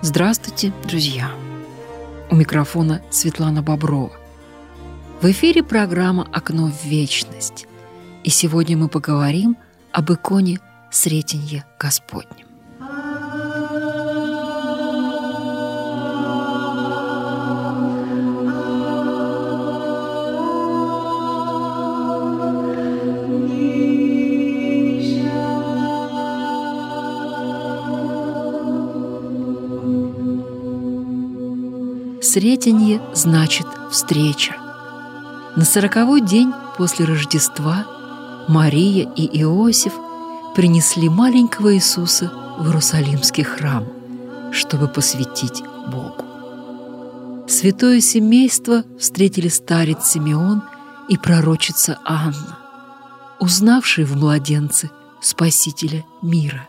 Здравствуйте, друзья! У микрофона Светлана Боброва. В эфире программа «Окно в вечность». И сегодня мы поговорим об иконе Сретенье Господнем. Сретенье значит «встреча». На сороковой день после Рождества Мария и Иосиф принесли маленького Иисуса в Иерусалимский храм, чтобы посвятить Богу. Святое семейство встретили старец Симеон и пророчица Анна, узнавшие в младенце Спасителя мира.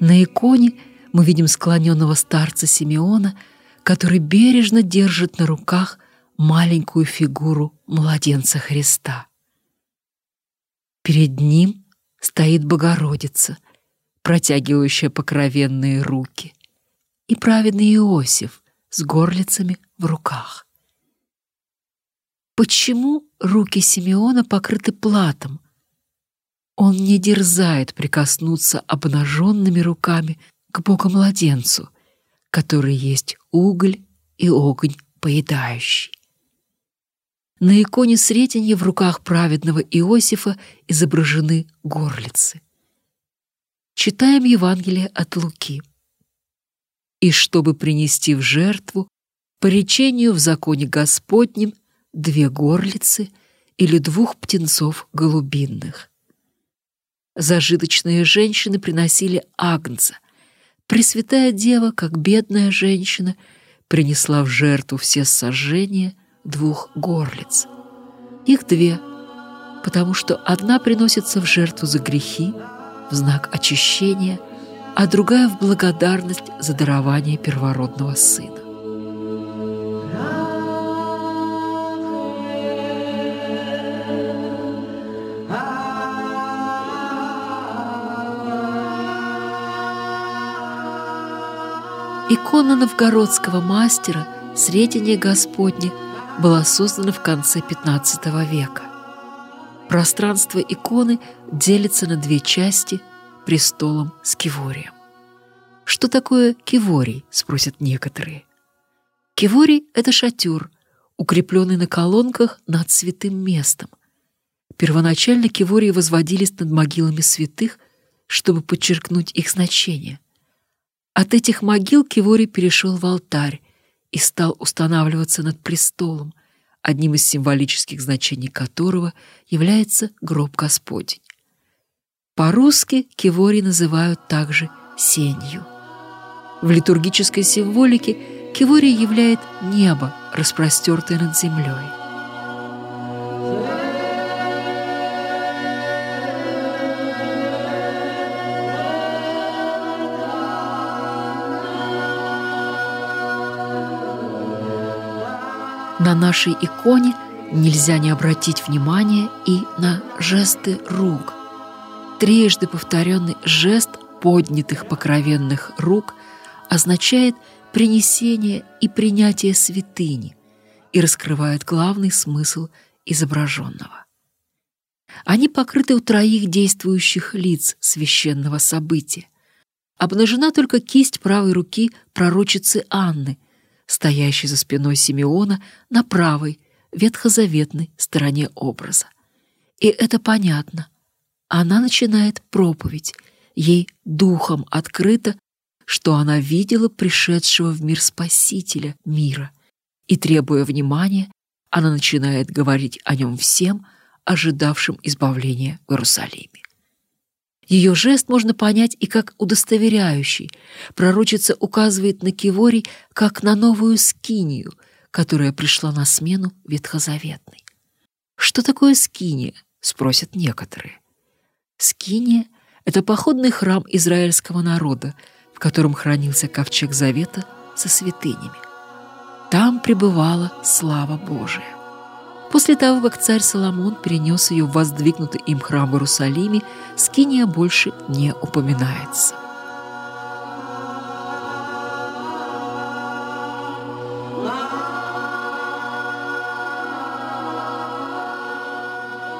На иконе мы видим склоненного старца Симеона – который бережно держит на руках маленькую фигуру младенца Христа. Перед ним стоит Богородица, протягивающая покровенные руки, и праведный Иосиф с горлицами в руках. Почему руки Симеона покрыты платом? Он не дерзает прикоснуться обнаженными руками к Богомладенцу — который есть уголь и огонь поедающий. На иконе Сретенья в руках праведного Иосифа изображены горлицы. Читаем Евангелие от Луки. «И чтобы принести в жертву, по речению в законе Господнем, две горлицы или двух птенцов голубинных. Зажиточные женщины приносили агнца — Пресвятая Дева, как бедная женщина, принесла в жертву все сожжения двух горлиц. Их две, потому что одна приносится в жертву за грехи, в знак очищения, а другая в благодарность за дарование первородного сына. Икона новгородского мастера «Сретение Господне» была создана в конце XV века. Пространство иконы делится на две части престолом с киворием. Что такое киворий, спросят некоторые. Киворий — это шатер, укрепленный на колонках над святым местом. Первоначально кивории возводились над могилами святых, чтобы подчеркнуть их значение — от этих могил Кивори перешел в алтарь и стал устанавливаться над престолом, одним из символических значений которого является гроб Господень. По-русски Кивори называют также сенью. В литургической символике Кивори являет небо, распростертое над землей. На нашей иконе нельзя не обратить внимание и на жесты рук. Трижды повторенный жест поднятых покровенных рук означает принесение и принятие святыни и раскрывает главный смысл изображенного. Они покрыты у троих действующих лиц священного события. Обнажена только кисть правой руки пророчицы Анны — стоящий за спиной Симеона на правой, ветхозаветной стороне образа. И это понятно. Она начинает проповедь. Ей духом открыто, что она видела пришедшего в мир Спасителя мира. И, требуя внимания, она начинает говорить о нем всем, ожидавшим избавления в Иерусалиме. Ее жест можно понять и как удостоверяющий. Пророчица указывает на Киворий как на новую скинию, которая пришла на смену ветхозаветной. «Что такое скиния?» — спросят некоторые. Скиния — это походный храм израильского народа, в котором хранился ковчег завета со святынями. Там пребывала слава Божия. После того, как царь Соломон перенес ее в воздвигнутый им храм в Иерусалиме, Скиния больше не упоминается.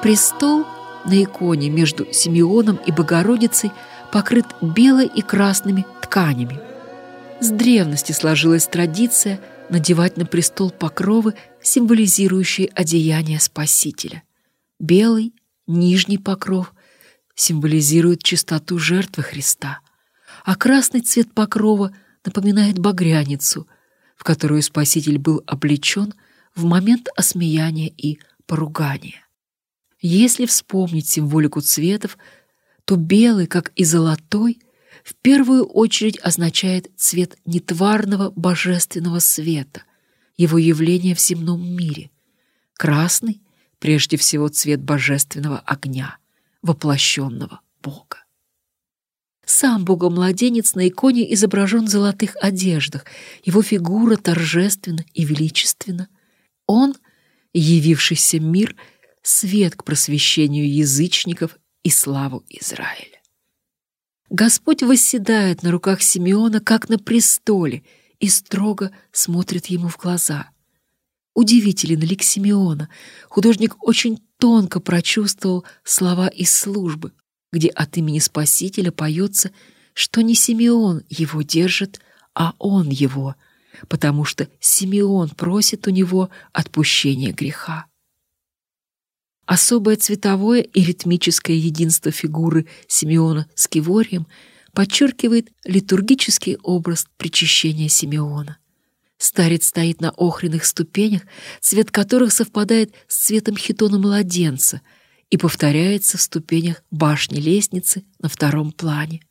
Престол на иконе между Симеоном и Богородицей покрыт белой и красными тканями. С древности сложилась традиция надевать на престол покровы символизирующие одеяние Спасителя. Белый, нижний покров символизирует чистоту жертвы Христа, а красный цвет покрова напоминает багряницу, в которую Спаситель был облечен в момент осмеяния и поругания. Если вспомнить символику цветов, то белый, как и золотой, в первую очередь означает цвет нетварного божественного света, его явление в земном мире. Красный — прежде всего цвет божественного огня, воплощенного Бога. Сам Богомладенец на иконе изображен в золотых одеждах, его фигура торжественна и величественна. Он, явившийся мир — свет к просвещению язычников и славу Израиля. Господь восседает на руках Симеона, как на престоле, и строго смотрит ему в глаза. Удивителен лик Симеона. Художник очень тонко прочувствовал слова из службы, где от имени Спасителя поется, что не Симеон его держит, а он его, потому что Симеон просит у него отпущения греха. Особое цветовое и ритмическое единство фигуры Симеона с Киворием подчеркивает литургический образ причащения Симеона. Старец стоит на охренных ступенях, цвет которых совпадает с цветом хитона младенца и повторяется в ступенях башни лестницы на втором плане.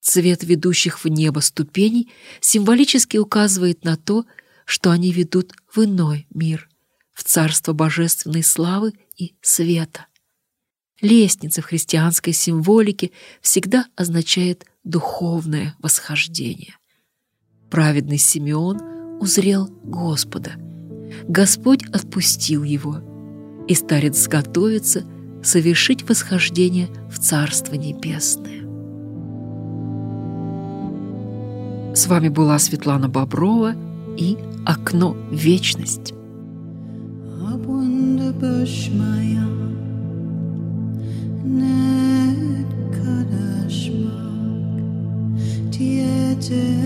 Цвет ведущих в небо ступеней символически указывает на то, что они ведут в иной мир, в царство божественной славы и света. Лестница в христианской символике всегда означает духовное восхождение. Праведный Симеон узрел Господа. Господь отпустил его, и старец готовится совершить восхождение в Царство Небесное. С вами была Светлана Боброва и «Окно вечность». Net still